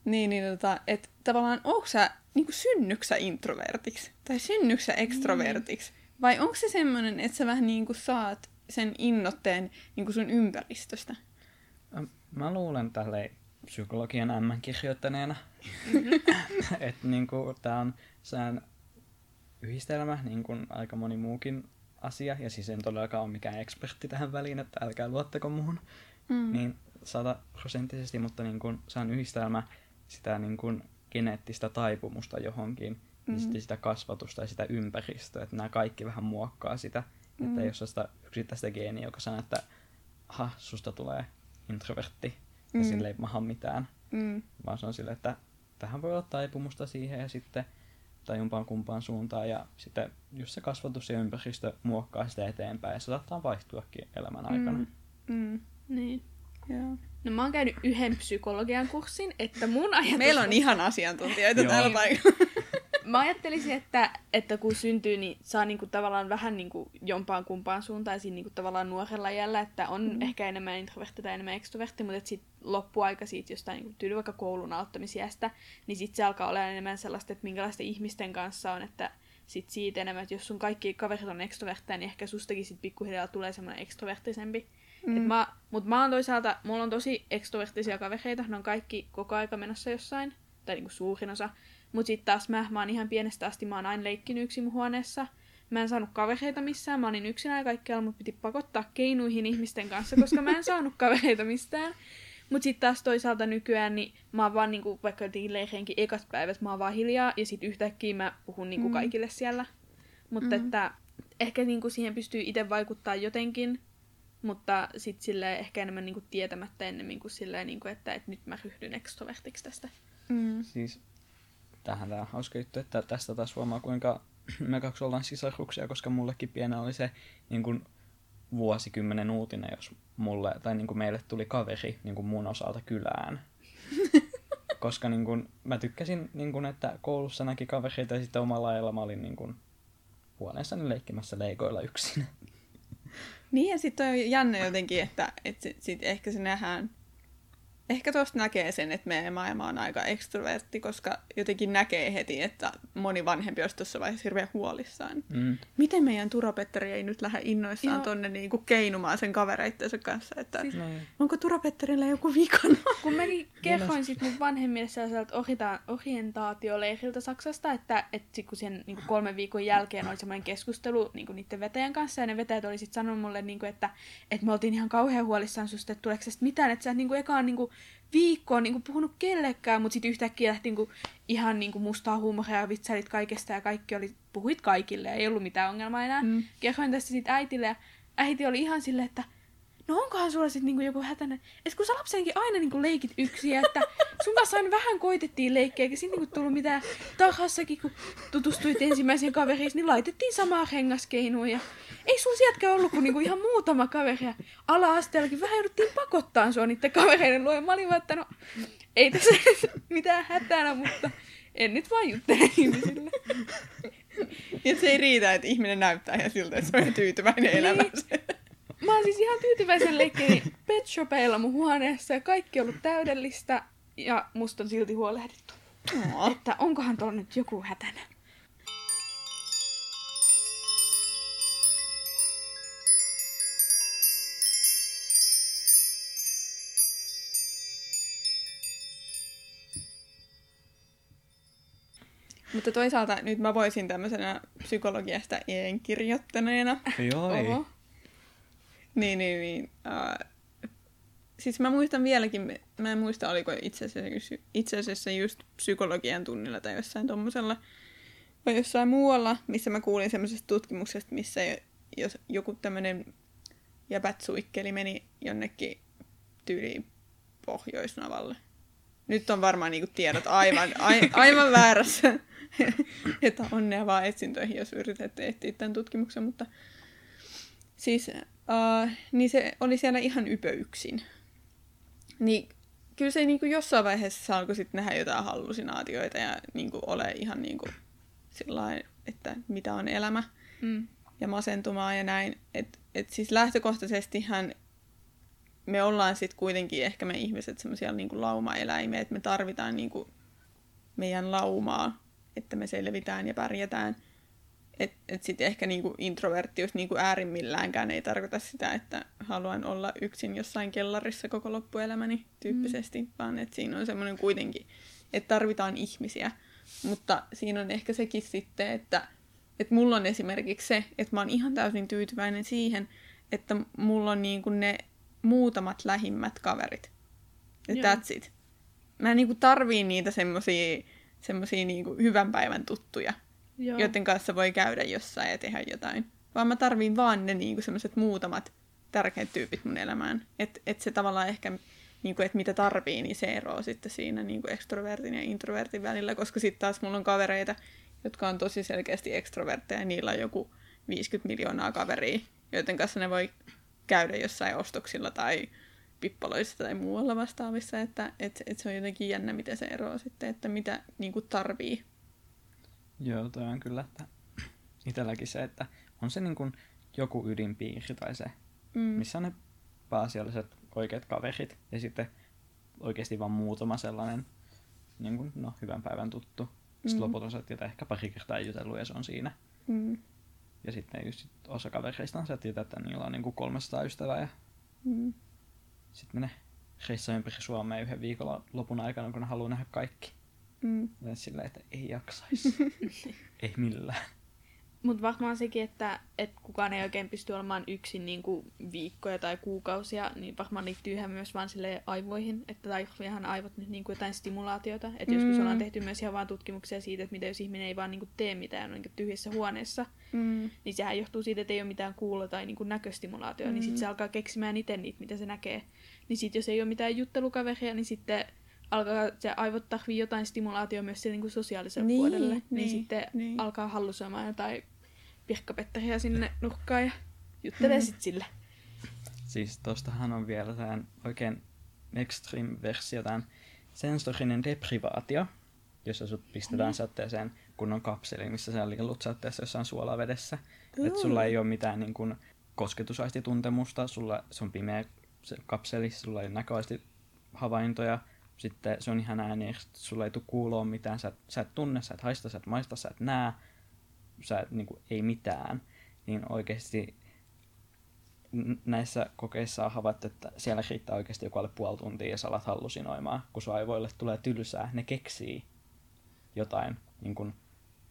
A: Niin, niin tota, että tavallaan onko sä niin synnyksä introvertiksi tai synnyksä ekstrovertiksi? Mm. Vai onko se semmoinen, että sä vähän niin kuin saat sen innotteen niin kuin sun ympäristöstä?
C: Mä luulen tälleen psykologian M kirjoittaneena, mm-hmm. että niin tämä on sään yhdistelmä, niin kuin aika moni muukin asia, ja siis en todellakaan ole mikään ekspertti tähän väliin, että älkää luottako muuhun, mm. niin sataprosenttisesti, mutta niin kuin, se on yhdistelmä sitä niin kuin geneettistä taipumusta johonkin, mm. ja sitten sitä kasvatusta ja sitä ympäristöä, että nämä kaikki vähän muokkaa sitä, mm. että jos on sitä yksittäistä geeniä, joka sanoo, että aha, susta tulee introvertti, mm. ja sille ei maha mitään, mm. vaan se on sille, että tähän voi olla taipumusta siihen, ja sitten tai jompaan kumpaan suuntaan ja sitten just se kasvatus ja ympäristö muokkaa sitä eteenpäin ja se saattaa vaihtuakin elämän aikana. Mm.
B: Mm. Niin. Joo. No mä oon käynyt yhden psykologian kurssin, että mun ajatus...
A: Meillä on ihan asiantuntijoita täällä paikalla.
B: mä ajattelisin, että, että kun syntyy, niin saa niinku tavallaan vähän niinku jompaan kumpaan suuntaan siinä niinku tavallaan nuorella jällä, että on mm. ehkä enemmän introvertti tai enemmän ekstrovertti, mutta sitten loppuaika siitä jostain niinku tyyli vaikka koulun aloittamisiästä, niin sitten se alkaa olla enemmän sellaista, että minkälaisten ihmisten kanssa on, että sit siitä enemmän, että jos sun kaikki kaverit on ekstrovertteja, niin ehkä sustakin sit pikkuhiljaa tulee semmoinen ekstroverttisempi. Mm. mä, mut mä oon toisaalta, mulla on tosi ekstroverttisia kavereita, ne on kaikki koko aika menossa jossain, tai niinku suurin osa. Mut sit taas mä, mä oon ihan pienestä asti, mä oon aina leikkinyt yksin mun huoneessa. Mä en saanut kavereita missään, mä olin yksinään kaikkialla, mut piti pakottaa keinuihin ihmisten kanssa, koska mä en saanut kavereita mistään. Mut sitten taas toisaalta nykyään, niin mä oon vaan niinku, vaikka leireenkin ekat päivät, mä oon vaan hiljaa, ja sitten yhtäkkiä mä puhun niinku mm. kaikille siellä. Mutta mm. että ehkä niinku siihen pystyy itse vaikuttaa jotenkin, mutta sitten sille ehkä enemmän niinku tietämättä ennemmin kuin silleen, niinku, että et nyt mä ryhdyn ekstrovertiksi tästä.
C: Mm. Siis tähän tämä hauska juttu, että tästä taas huomaa kuinka me kaksi ollaan sisaruksia, koska mullekin pienä oli se niin kuin vuosikymmenen uutinen, jos mulle tai niin kuin meille tuli kaveri niin kuin mun osalta kylään. koska niin kuin, mä tykkäsin, niin kuin, että koulussa näki kavereita ja sitten omalla ajalla mä olin niin kuin, huoneessani leikkimässä leikoilla yksin.
A: Niin ja sitten on jännä jotenkin, että, että sit, sit ehkä se nähdään Ehkä tuosta näkee sen, että meidän maailma on aika ekstrovertti, koska jotenkin näkee heti, että moni vanhempi olisi tuossa vaiheessa hirveän huolissaan. Mm. Miten meidän Turopetteri ei nyt lähde innoissaan Joo. tonne niin kuin keinumaan sen kavereittensa kanssa, että siis, no. onko Turopetterillä joku vikana?
B: Kun mäkin kerroin sitten mun vanhemmille sellaiselta orientaatioleiriltä Saksasta, että, että sit kun sen niin kuin kolmen viikon jälkeen oli semmoinen keskustelu niin kuin niiden vetäjän kanssa, ja ne vetäjät oli sitten sanonut mulle, niin kuin, että, että me oltiin ihan kauhean huolissaan susta, että tuleeko mitään, että sä niin kuin ekaan niin kuin viikkoon niin kuin puhunut kellekään, mutta sitten yhtäkkiä lähti niin kuin, ihan niin kuin mustaa huumoria ja vitsailit kaikesta ja kaikki oli, puhuit kaikille ja ei ollut mitään ongelmaa enää. Mm. Kerroin tästä sitten äitille ja äiti oli ihan silleen, että no onkohan sulla sitten niinku joku hätäinen, että kun sä lapsenkin aina niinku leikit yksin, että sun kanssa aina vähän koitettiin leikkiä, eikä siinä niinku tullut mitään tarhassakin, kun tutustuit ensimmäiseen kaveriin, niin laitettiin samaa rengaskeinuun ja ei sun sieltäkään ollut kuin niinku ihan muutama kaveri ja ala-asteellakin vähän jouduttiin pakottaa sua niiden kavereiden luo. Mä olin vaan, että no ei tässä mitään hätänä, mutta en nyt vaan juttele ihmisille.
A: Ja se ei riitä, että ihminen näyttää ihan siltä, että se on tyytyväinen niin.
B: Mä oon siis ihan tyytyväisen leikkini pet shopeilla mun huoneessa ja kaikki on ollut täydellistä. Ja musta on silti huolehdittu. Että onkohan tuolla nyt joku hätänä.
A: Mutta toisaalta nyt mä voisin tämmöisenä psykologiasta kirjoittaneena.
C: Joo.
A: Niin, niin, niin. Uh, siis mä muistan vieläkin, mä en muista oliko itse asiassa, itse asiassa just psykologian tunnilla tai jossain tommosella, vai jossain muualla, missä mä kuulin semmoisesta tutkimuksesta, missä jos joku tämmöinen jäpätsuikkeli meni jonnekin tyyliin Pohjoisnavalle. Nyt on varmaan niinku tiedot aivan, a, aivan väärässä. että onnea vaan etsintöihin, jos yritätte etsiä tämän tutkimuksen, mutta siis uh, niin se oli siellä ihan ypöyksin. Niin kyllä se niin kuin jossain vaiheessa alkoi sitten nähdä jotain hallusinaatioita ja niin kuin ole ihan niin kuin sillain, että mitä on elämä
B: Mm.
A: ja masentumaa ja näin. Et, et siis lähtökohtaisestihan me ollaan sitten kuitenkin ehkä me ihmiset semmoisia niinku laumaeläimiä, että me tarvitaan niinku meidän laumaa, että me selvitään ja pärjätään. Että et sitten ehkä niinku introverttius niinku äärimmilläänkään ei tarkoita sitä, että haluan olla yksin jossain kellarissa koko loppuelämäni tyyppisesti, mm. vaan että siinä on semmoinen kuitenkin, että tarvitaan ihmisiä. Mutta siinä on ehkä sekin sitten, että, että mulla on esimerkiksi se, että mä oon ihan täysin tyytyväinen siihen, että mulla on niinku ne muutamat lähimmät kaverit. Ja
B: Joo.
A: that's it. Mä niinku tarvii niitä semmosia, semmosia niinku hyvän päivän tuttuja,
B: Joo.
A: joiden kanssa voi käydä jossain ja tehdä jotain. Vaan mä tarviin vaan ne niinku semmoiset muutamat tärkeät tyypit mun elämään. Että et se tavallaan ehkä, niinku, että mitä tarvii, niin se ero sitten siinä niinku ekstrovertin ja introvertin välillä. Koska sitten taas mulla on kavereita, jotka on tosi selkeästi ekstrovertteja ja niillä on joku 50 miljoonaa kaveria, joiden kanssa ne voi käydä jossain ostoksilla tai pippaloissa tai muualla vastaavissa, että et, et se on jotenkin jännä, miten se eroaa sitten, että mitä niin kuin tarvii.
C: Joo, toi on kyllä, että itselläkin se, että on se niin kuin joku ydinpiiri tai se,
A: Mm.
C: missä on ne pääasialliset oikeat kaverit ja sitten oikeasti vaan muutama sellainen niin kuin, no, hyvän päivän tuttu. Sitten
A: Mm.
C: loput osat, joita ehkä pari kertaa jutellut ja se on siinä.
A: Mm.
C: Ja sitten just sit osa kavereista on se, että että niillä on niin kuin 300 ystävää ja
A: Mm.
C: sitten ne reissaa ympäri Suomea yhden viikon lopun aikana, kun ne haluaa nähdä kaikki.
A: Mm.
C: Sillä, että ei jaksaisi. ei millään.
B: Mutta varmaan sekin, että, että kukaan ei oikein pysty olemaan yksin niin kuin viikkoja tai kuukausia, niin varmaan liittyy ihan myös vaan sille aivoihin, että tarviihan aivot nyt niin kuin jotain stimulaatiota. Että mm. joskus
A: Mm.
B: ollaan tehty myös ihan vaan tutkimuksia siitä, että mitä jos ihminen ei vaan niin kuin tee mitään on niin kuin tyhjässä huoneessa,
A: Mm.
B: niin sehän johtuu siitä, että ei ole mitään kuulo- tai niin kuin näköstimulaatioa, mm. niin sitten se alkaa keksimään itse niitä, mitä se näkee. Niin sitten jos ei ole mitään juttelukaveria, niin sitten alkaa se aivot tarvii jotain stimulaatioa myös sille niin kuin sosiaaliselle
A: Niin,
B: puolelle. Niin,
A: niin,
B: sitten
A: niin.
B: alkaa hallusoimaan jotain pirkkapetteriä sinne nurkkaan ja juttelee
A: Mm.
B: sit sille.
C: Siis tostahan on vielä tämän oikein extreme versio, tämän sensorinen deprivaatio, jossa sut pistetään satteeseen kunnon kapseliin, missä sä liilut satteessa jossain suolavedessä. Että sulla ei ole mitään niin kuin, kosketusaistituntemusta, sulla, se on pimeä se kapseli, sulla ei ole näköaisti havaintoja, sitten se on ihan ääni, sulla ei tule kuuloa mitään, sä, et- sä et tunne, sä et haista, sä et maista, sä et näe, sä et, niin kuin, ei mitään. Niin oikeasti näissä kokeissa on havaittu, että siellä riittää oikeasti joku alle puoli tuntia ja sä alat hallusinoimaan, kun sun aivoille tulee tylsää. Ne keksii jotain niin kuin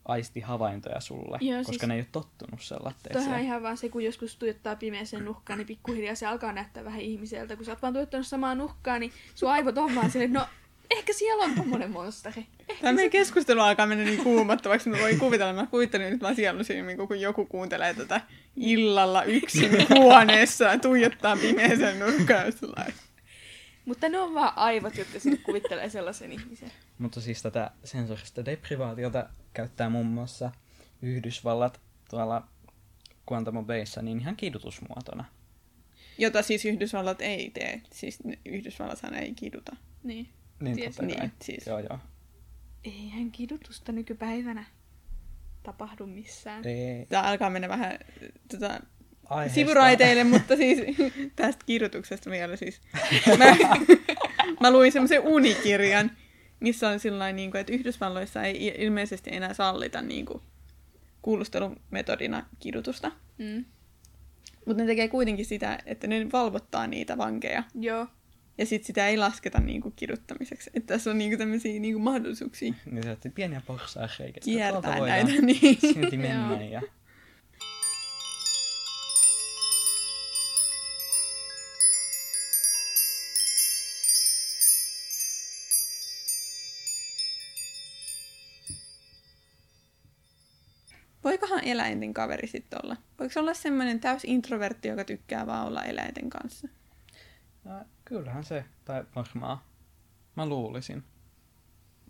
C: aistihavaintoja sulle,
B: Joo,
C: koska
B: siis-
C: ne ei ole tottunut sellaiseen.
B: on ihan vaan se, kun joskus tuijottaa pimeäseen nurkkaan, niin pikkuhiljaa se alkaa näyttää vähän ihmiseltä. Kun sä oot vaan tuijottanut samaa nurkkaa, niin sun aivot on vaan silleen, no ehkä siellä on tommonen monsteri.
A: Tämä meidän keskustelu alkaa mennä niin kuumattavaksi, mä voin kuvitella, mä kuvittelin nyt vaan sielun silmin, kun joku kuuntelee tätä illalla yksin huoneessa ja tuijottaa pimeäsen nurkkaan. sillä
B: Mutta ne on vaan aivot, jotka sinne kuvittelee sellaisen ihmisen.
C: Mutta siis tätä sensorista deprivaatiota käyttää muun muassa Yhdysvallat tuolla Guantanamo Bayssä niin ihan kidutusmuotona.
A: Jota siis Yhdysvallat ei tee. Siis ne- Yhdysvallathan ei kiduta.
B: Niin.
C: Niin
B: Ties.
C: totta kai.
A: Niin, siis.
C: Joo, joo.
B: Eihän kidutusta nykypäivänä tapahdu missään.
C: Ei,
A: Tämä alkaa mennä vähän tota,
C: aiheesta.
A: sivuraiteille, mutta siis tästä kirjoituksesta vielä siis. Mä, mä luin semmoisen unikirjan, missä on sillä niin kuin, että Yhdysvalloissa ei ilmeisesti enää sallita niin kuin, kuulustelumetodina kidutusta.
B: Mm.
A: Mutta ne tekee kuitenkin sitä, että ne valvottaa niitä vankeja.
B: Joo.
A: Ja sitten sitä ei lasketa niinku kiduttamiseksi. Että tässä on niinku tämmöisiä niinku mahdollisuuksia
C: Niin se pieniä porsaa reikä.
A: kiertää näitä. Niin.
C: Silti mennä
B: Joo.
C: ja...
A: Voikohan eläinten kaveri sitten olla? Voiko se olla semmoinen täys introvertti, joka tykkää vaan olla eläinten kanssa?
C: No, kyllähän se, tai varmaan. Mä luulisin.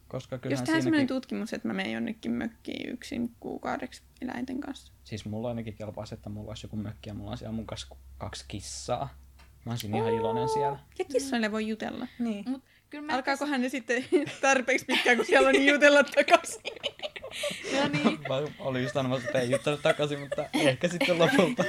C: Koska
A: Jos
C: kyllähän
A: tehdään semmoinen
C: siinäkin...
A: tutkimus, että mä menen jonnekin mökkiin yksin kuukaudeksi eläinten kanssa.
C: Siis mulla ainakin kelpaisi, että mulla olisi joku mökki ja mulla on siellä mun kanssa kaksi kissaa. Mä olisin ihan iloinen siellä.
A: Ja kissoille voi jutella.
C: Niin.
B: Mut kyllä mä
A: Alkaakohan ne sitten tarpeeksi pitkään, kun siellä on niin jutella takaisin?
B: No niin.
C: Mä olin just sanomassa, että ei juttanut takaisin, mutta ehkä sitten lopulta.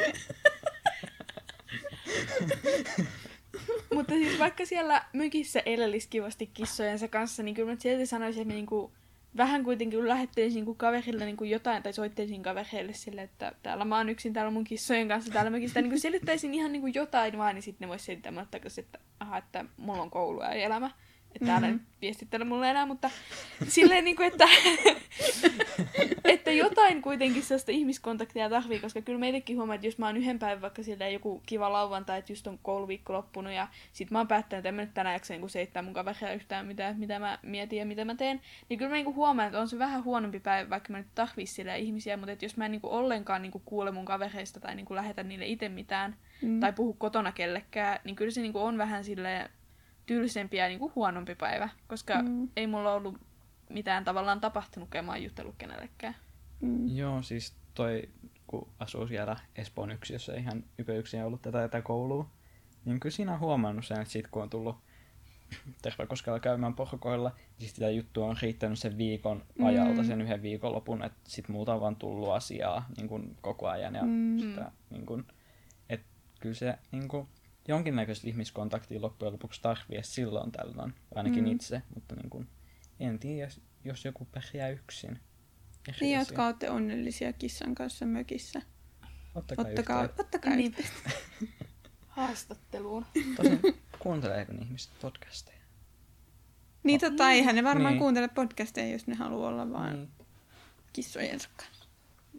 B: Mutta siis vaikka siellä mökissä elelisi kivasti kissojensa kanssa, niin kyllä mä silti sanoisin, että niinku, vähän kuitenkin lähettelisin niinku kaverille niinku jotain, tai soittelisin kavereille sille, että täällä mä oon yksin täällä mun kissojen kanssa täällä mökissä, niin selittäisin ihan niinku jotain vaan, niin sitten ne vois selittää mulle takaisin, että aha, että mulla on koulu ja elämä. Että
A: Mhm.
B: nyt viestittele mulle enää, mutta silleen niinku, että, että jotain kuitenkin sellaista ihmiskontaktia tarvii, koska kyllä mä itsekin huomaan, että jos mä oon yhden päivän vaikka silleen joku kiva lauantai, että just on kouluviikko loppunut ja sit mä oon päättänyt, että en mä nyt tänään jaksa niinku seittää mun kaveria yhtään mitä, mitä mä mietin ja mitä mä teen, niin kyllä mä niinku huomaan, että on se vähän huonompi päivä, vaikka mä nyt tarvis silleen ihmisiä, mutta että jos mä en niinku ollenkaan niinku kuule mun kavereista tai niinku lähetä niille itse mitään
A: Mm.
B: tai puhu kotona kellekään, niin kyllä se niinku on vähän silleen tylsempi ja niinku huonompi päivä, koska
A: Mm.
B: mm. ei mulla ollut mitään tavallaan tapahtunut, kun mä oon juttellut kenellekään.
A: Mm.
C: Joo, siis toi, kun asuu siellä Espoon yksiössä ihan yköyksin ja ollut tätä etäkoulua, niin kyllä siinä on huomannut sen, että sit kun on tullut Tervakoskella käymään porukoilla, niin sitä juttua on riittänyt sen viikon ajalta,
A: Mm.
C: sen yhden viikonlopun, että sit multa on vaan tullut asiaa niin kuin koko ajan. Ja
A: Mm.
C: sitä, niin kuin, että kyllä se niin kuin, jonkinnäköistä ihmiskontaktia loppujen lopuksi tarvii silloin tällöin, ainakin
A: Mm.
C: itse, mutta niin kuin, en tiedä, jos- joku pärjää yksin. Eri
A: Niin, jotka olette onnellisia kissan kanssa mökissä.
C: Ottakaa,
A: Ottakaa,
C: yhteyttä.
A: ottakaa
B: Niin.
A: yhteyttä.
B: Haastatteluun.
C: Tosin kuunteleeko ne ihmiset podcasteja?
A: Niin tota, eihän ne varmaan
C: Niin.
A: kuuntele podcasteja, jos ne haluaa olla vaan
C: Niin.
A: kissojensa kanssa.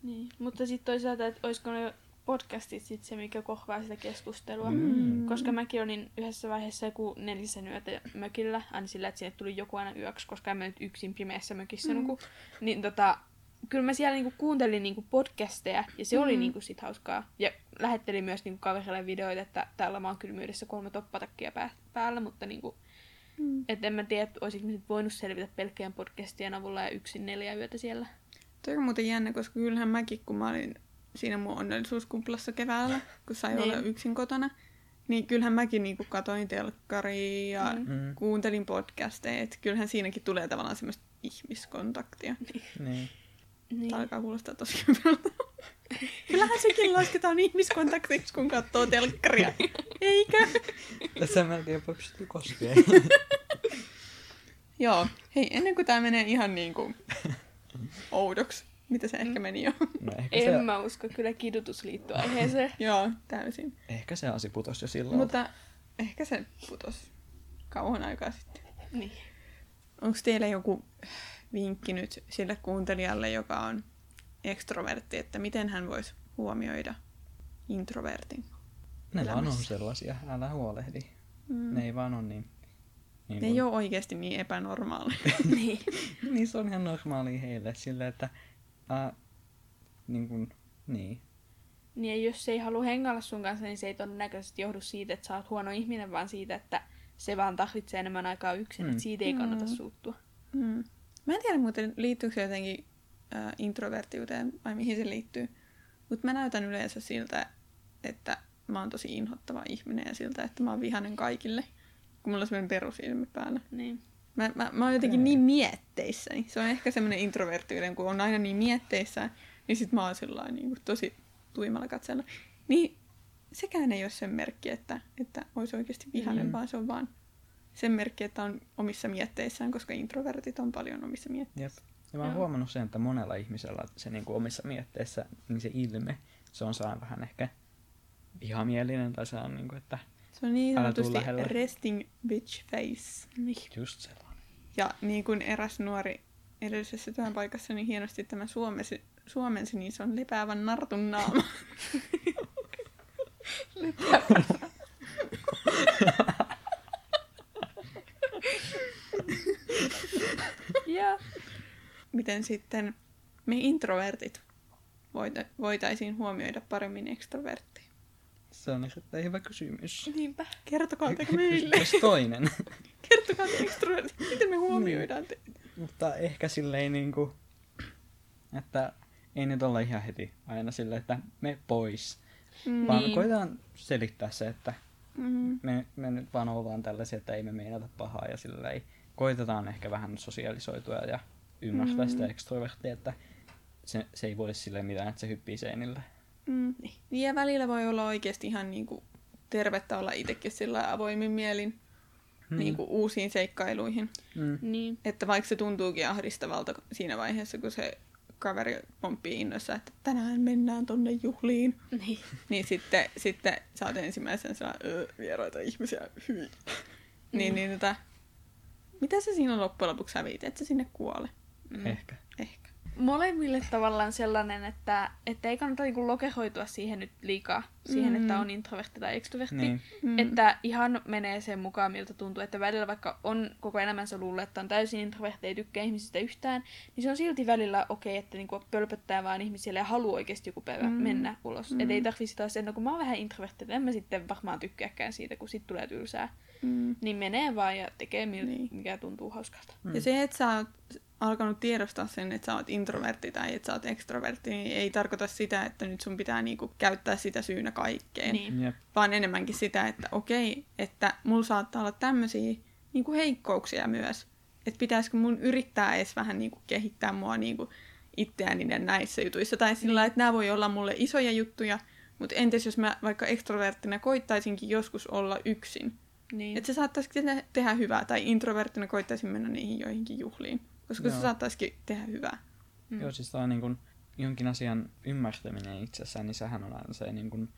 B: Niin. Mutta sitten toisaalta, että olisiko ne podcastit sit se, mikä kohvaa sitä keskustelua.
C: Mm.
B: Koska mäkin olin yhdessä vaiheessa joku nelisen yötä mökillä, aina sillä, että sinne tuli joku aina yöksi, koska en mä nyt yksin pimeässä mökissä
A: Mm.
B: nuku. Niin tota, kyllä mä siellä niinku kuuntelin niinku podcasteja, ja se mm. oli niinku sit hauskaa. Ja lähettelin myös niinku kaverille videoita, että täällä mä oon kylmyydessä kolme toppatakkia pää- päällä, mutta niinku,
A: Mm.
B: et en mä tiedä, että olisinko sit voinut selvitä pelkkään podcastien avulla ja yksin neljä yötä siellä.
A: Toi on muuten jännä, koska kyllähän mäkin, kun mä olin siinä mun onnellisuuskumplassa keväällä, kun sai
B: Niin.
A: olla yksin kotona, niin kyllähän mäkin niinku katoin telkkaria ja
B: Mm.
C: Mm.
A: kuuntelin podcasteja. Et kyllähän siinäkin tulee tavallaan semmoista ihmiskontaktia.
C: Niin.
B: Niin.
A: Tämä alkaa kuulostaa tosi hyvältä. Kyllähän sekin lasketaan ihmiskontaktiksi, kun katsoo telkkaria. Eikö?
C: Tässä mä en tiedä, voiko sitä koskea.
A: Joo. Hei, ennen kuin tämä menee ihan niin kuin oudoksi, mitä se ehkä meni jo.
C: No ehkä,
B: En
C: se,
B: mä usko, kyllä kidutus liittyy aiheeseen.
A: Joo, täysin.
C: ehkä se asi putosi jo silloin.
A: Mutta ehkä se putosi kauan aikaa sitten.
B: niin.
A: Onko teillä joku vinkki nyt sille kuuntelijalle, joka on ekstrovertti, että miten hän voisi huomioida introvertin?
C: ne vaan on
A: elämässä.
C: sellaisia, älä huolehdi.
A: Mm.
C: Ne ei vaan ole niin... niin
A: Ne ei ole oikeasti niin epänormaaleja.
B: niin.
C: niin se on ihan normaalia heille silleen, että... Äh, niin kuin, niin.
B: Niin ja jos se ei halua hengailla sun kanssa, niin se ei todennäköisesti johdu siitä, että sä oot huono ihminen, vaan siitä, että se vaan tarvitsee enemmän aikaa yksin,
C: Mm.
B: että siitä ei kannata
A: Mm.
B: suuttua.
A: Mm. Mä en tiedä muuten, liittyykö se jotenkin äh, introvertiuteen vai mihin se liittyy. Mutta mä näytän yleensä siltä, että mä oon tosi inhottava ihminen ja siltä, että mä oon vihanen kaikille. Kun mulla on semmoinen perusilme päällä.
B: Niin.
A: Mä, mä, mä oon jotenkin niin mietteissäni. Se on ehkä semmoinen introvertiuden, kun on aina niin mietteissä, niin sit mä oon sellainen niin kuin, tosi tuimalla katsella. Niin sekään ei ole sen merkki, että, että olisi oikeasti vihainen,
C: Mm.
A: vaan se on vaan sen merkki, että on omissa mietteissään, koska introvertit on paljon omissa mietteissä.
C: Jep. Ja mä oon
B: Joo.
C: huomannut sen, että monella ihmisellä se niin kuin omissa mietteissä, niin se ilme, se on saa vähän ehkä vihamielinen tai se on niin kuin, että
A: Se on niin sanotusti resting bitch face.
B: Niin.
C: just sellainen.
A: Ja niin kuin eräs nuori edellisessä työpaikassa niin hienosti tämä suomesi, suomensi, niin se on lepäävän nartun naama.
B: Ja
A: Miten sitten me introvertit voita, voitaisiin huomioida paremmin ekstrovertteja?
C: Se on erittäin hyvä kysymys.
B: niinpä.
A: Kertokaa te meille.
C: Jos toinen.
A: Kertokaa te ekstrovertit. Miten me huomioidaan te?
C: Mutta ehkä silleen niinku, että ei nyt olla ihan heti aina silleen, että me pois.
A: Mm.
C: Vaan
B: Niin.
C: koitetaan selittää se, että
A: Mm.
C: me, me nyt vaan ollaan tällaisia, että ei me meinata pahaa ja sillä ei koitetaan ehkä vähän sosialisoitua ja ymmärtää
A: Mm.
C: sitä ekstroverttia, että se, se ei voi silleen mitään, että se hyppii seinille.
A: Mm. Niin ja välillä voi olla oikeasti ihan niinku tervettä olla itsekin sillä avoimin mielin
C: Hmm.
A: niinku uusiin seikkailuihin.
C: Mm.
B: Niin.
A: Että vaikka se tuntuukin ahdistavalta siinä vaiheessa, kun se kaveri pomppii innossa, että tänään mennään tonne juhliin,
B: Niin.
A: niin sitten, sitten sä oot ensimmäisenä sellainen, "Öö, vieraita ihmisiä, hyi. Niin, niin tota, mitä sä siinä loppujen lopuksi hävit? Et sä sinne kuole?
B: Mm.
C: Ehkä.
B: Molemmille tavallaan sellainen, että, että ei kannata niinku lokehoitua siihen nyt liikaa, siihen,
A: Mm.
B: että on introvertti tai extrovertti.
C: Niin.
A: Mm.
B: Että ihan menee sen mukaan, miltä tuntuu, että välillä vaikka on koko elämänsä luullut, että on täysin introvertti, ei tykkää ihmisistä yhtään, niin se on silti välillä okei, että niinku pölpöttää vaan ihmisille ja haluaa oikeasti joku päivä
A: Mm.
B: mm. mennä ulos.
A: Mm.
B: Mm. Että ei tarvitse taas sen, no kun mä oon vähän introvertti, että en mä sitten varmaan tykkääkään siitä, kun sit tulee tylsää.
A: Mm.
B: Niin menee vaan ja tekee, mil,
A: Niin.
B: niin. mikä tuntuu hauskalta.
C: Mm.
A: Ja se, että sä oot alkanut tiedostaa sen, että sä oot introvertti tai että sä oot ekstrovertti, niin ei tarkoita sitä, että nyt sun pitää niinku käyttää sitä syynä kaikkeen.
B: Niin.
C: Jep.
A: Vaan enemmänkin sitä, että okei, että mulla saattaa olla tämmöisiä niinku heikkouksia myös. Että pitäisikö mun yrittää edes vähän niinku kehittää mua niinku itseäni näissä jutuissa. Tai sillä lailla, että nämä voi olla mulle isoja juttuja, mutta entäs jos mä vaikka ekstroverttina koittaisinkin joskus olla yksin?
B: Niin.
A: Että se saattaisi tehdä, tehdä hyvää, tai introverttina koittaisin mennä niihin joihinkin juhliin, koska
C: Joo.
A: se saattaisikin tehdä hyvää.
B: Mm.
C: Joo, siis toi niin kun, jonkin asian ymmärtäminen itsessään, niin sehän on aina se niin kun,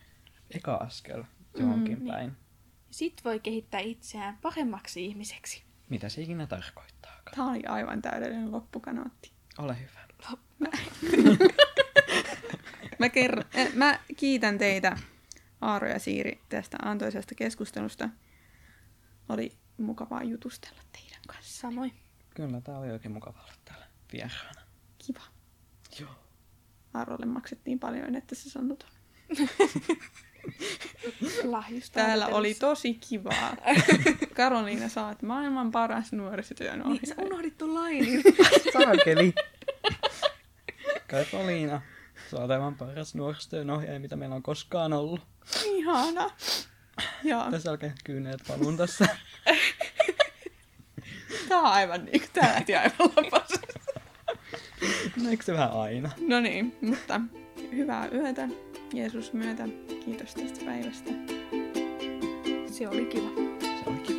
C: eka askel johonkin
A: Mm,
B: niin.
C: päin.
B: Sit voi kehittää itseään paremmaksi ihmiseksi.
C: Mitä se ikinä tarkoittaakaan.
A: Tämä oli aivan täydellinen loppukanootti.
C: Ole hyvä.
A: Mä, kerron, äh, mä kiitän teitä, Aaro ja Siiri, tästä antoisesta keskustelusta. Oli mukavaa jutustella teidän kanssa.
B: Samoin.
C: Kyllä, tää oli oikein mukava olla täällä vieraana.
A: Kiva.
C: Joo.
A: Aarolle maksettiin paljon, että se sanoi ton.
B: Lahjusta
A: Täällä oli tosi kivaa. Karoliina, sä oot maailman paras nuorisotyön
B: Niin, sä
A: ohjaaja.
B: unohdit ton lainin.
C: Saakeli! Karoliina, sä oot aivan paras nuorisotyön ohjaaja, mitä meillä on koskaan ollut.
A: Ihana. Joo,
C: Tässä alkaa kyyneet valun tässä.
A: Tää on aivan niinku, tää lähti aivan lapassa.
C: No, eikö se vähän aina?
A: No niin, mutta hyvää yötä Jeesus myötä. Kiitos tästä päivästä.
B: Se oli kiva.
C: Se oli kiva.